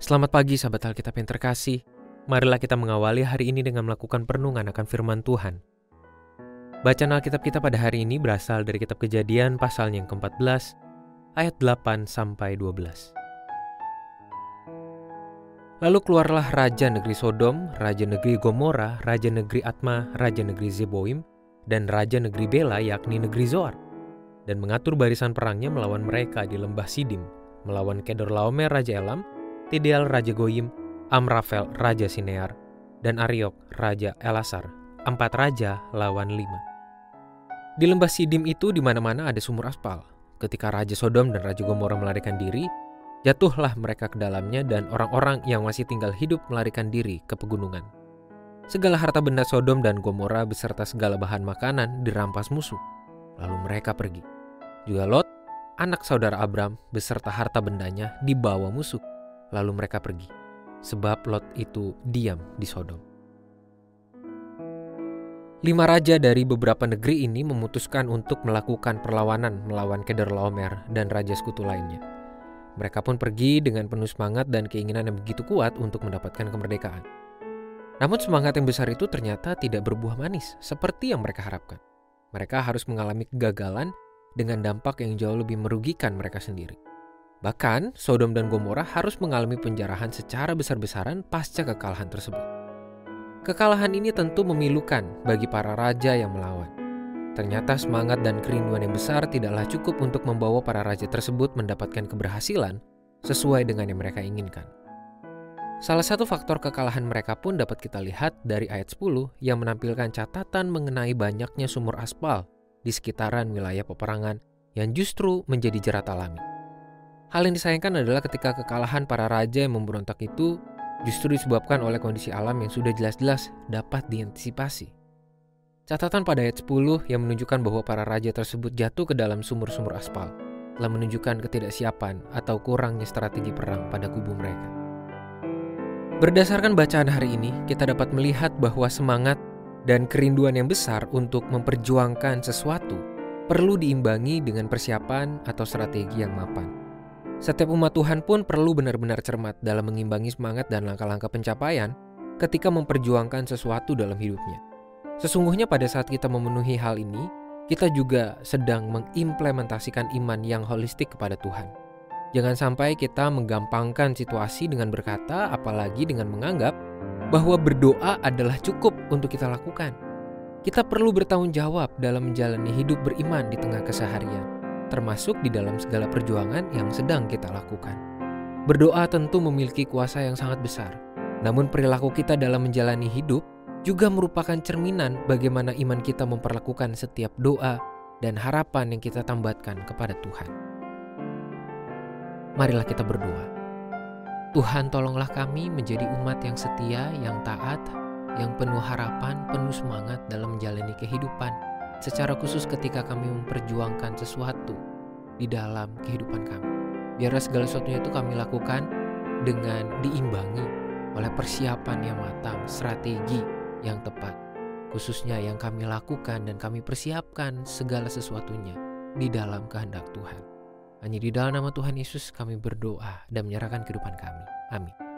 Selamat pagi sahabat Alkitab yang terkasih. Marilah kita mengawali hari ini dengan melakukan perenungan akan firman Tuhan. Bacaan Alkitab kita pada hari ini berasal dari kitab Kejadian pasal yang ke-14 ayat 8 sampai 12. Lalu keluarlah raja negeri Sodom, raja negeri Gomora, raja negeri Atma, raja negeri Zeboim, dan raja negeri Bela yakni negeri Zoar, dan mengatur barisan perangnya melawan mereka di lembah Sidim, melawan Kedorlaomer raja Elam, Tidial Raja Goyim, Amrafel Raja Sinear, dan Ariok Raja Elasar, empat raja lawan lima. Di lembah Sidim itu di mana-mana ada sumur aspal. Ketika Raja Sodom dan Raja Gomora melarikan diri, jatuhlah mereka ke dalamnya dan orang-orang yang masih tinggal hidup melarikan diri ke pegunungan. Segala harta benda Sodom dan Gomora beserta segala bahan makanan dirampas musuh. Lalu mereka pergi. Juga Lot, anak saudara Abram, beserta harta bendanya dibawa musuh lalu mereka pergi, sebab Lot itu diam di Sodom. Lima raja dari beberapa negeri ini memutuskan untuk melakukan perlawanan melawan Kedorlaomer dan raja sekutu lainnya. Mereka pun pergi dengan penuh semangat dan keinginan yang begitu kuat untuk mendapatkan kemerdekaan. Namun semangat yang besar itu ternyata tidak berbuah manis seperti yang mereka harapkan. Mereka harus mengalami kegagalan dengan dampak yang jauh lebih merugikan mereka sendiri. Bahkan, Sodom dan Gomora harus mengalami penjarahan secara besar-besaran pasca kekalahan tersebut. Kekalahan ini tentu memilukan bagi para raja yang melawan. Ternyata semangat dan kerinduan yang besar tidaklah cukup untuk membawa para raja tersebut mendapatkan keberhasilan sesuai dengan yang mereka inginkan. Salah satu faktor kekalahan mereka pun dapat kita lihat dari ayat 10 yang menampilkan catatan mengenai banyaknya sumur aspal di sekitaran wilayah peperangan yang justru menjadi jerat alami. Hal yang disayangkan adalah ketika kekalahan para raja yang memberontak itu justru disebabkan oleh kondisi alam yang sudah jelas-jelas dapat diantisipasi. Catatan pada ayat 10 yang menunjukkan bahwa para raja tersebut jatuh ke dalam sumur-sumur aspal telah menunjukkan ketidaksiapan atau kurangnya strategi perang pada kubu mereka. Berdasarkan bacaan hari ini, kita dapat melihat bahwa semangat dan kerinduan yang besar untuk memperjuangkan sesuatu perlu diimbangi dengan persiapan atau strategi yang mapan. Setiap umat Tuhan pun perlu benar-benar cermat dalam mengimbangi semangat dan langkah-langkah pencapaian ketika memperjuangkan sesuatu dalam hidupnya. Sesungguhnya pada saat kita memenuhi hal ini, kita juga sedang mengimplementasikan iman yang holistik kepada Tuhan. Jangan sampai kita menggampangkan situasi dengan berkata, apalagi dengan menganggap bahwa berdoa adalah cukup untuk kita lakukan. Kita perlu bertanggung jawab dalam menjalani hidup beriman di tengah keseharian termasuk di dalam segala perjuangan yang sedang kita lakukan. Berdoa tentu memiliki kuasa yang sangat besar, namun perilaku kita dalam menjalani hidup juga merupakan cerminan bagaimana iman kita memperlakukan setiap doa dan harapan yang kita tambatkan kepada Tuhan. Marilah kita berdoa. Tuhan tolonglah kami menjadi umat yang setia, yang taat, yang penuh harapan, penuh semangat dalam menjalani kehidupan secara khusus ketika kami memperjuangkan sesuatu di dalam kehidupan kami. Biarlah segala sesuatunya itu kami lakukan dengan diimbangi oleh persiapan yang matang, strategi yang tepat, khususnya yang kami lakukan dan kami persiapkan segala sesuatunya di dalam kehendak Tuhan. Hanya di dalam nama Tuhan Yesus kami berdoa dan menyerahkan kehidupan kami. Amin.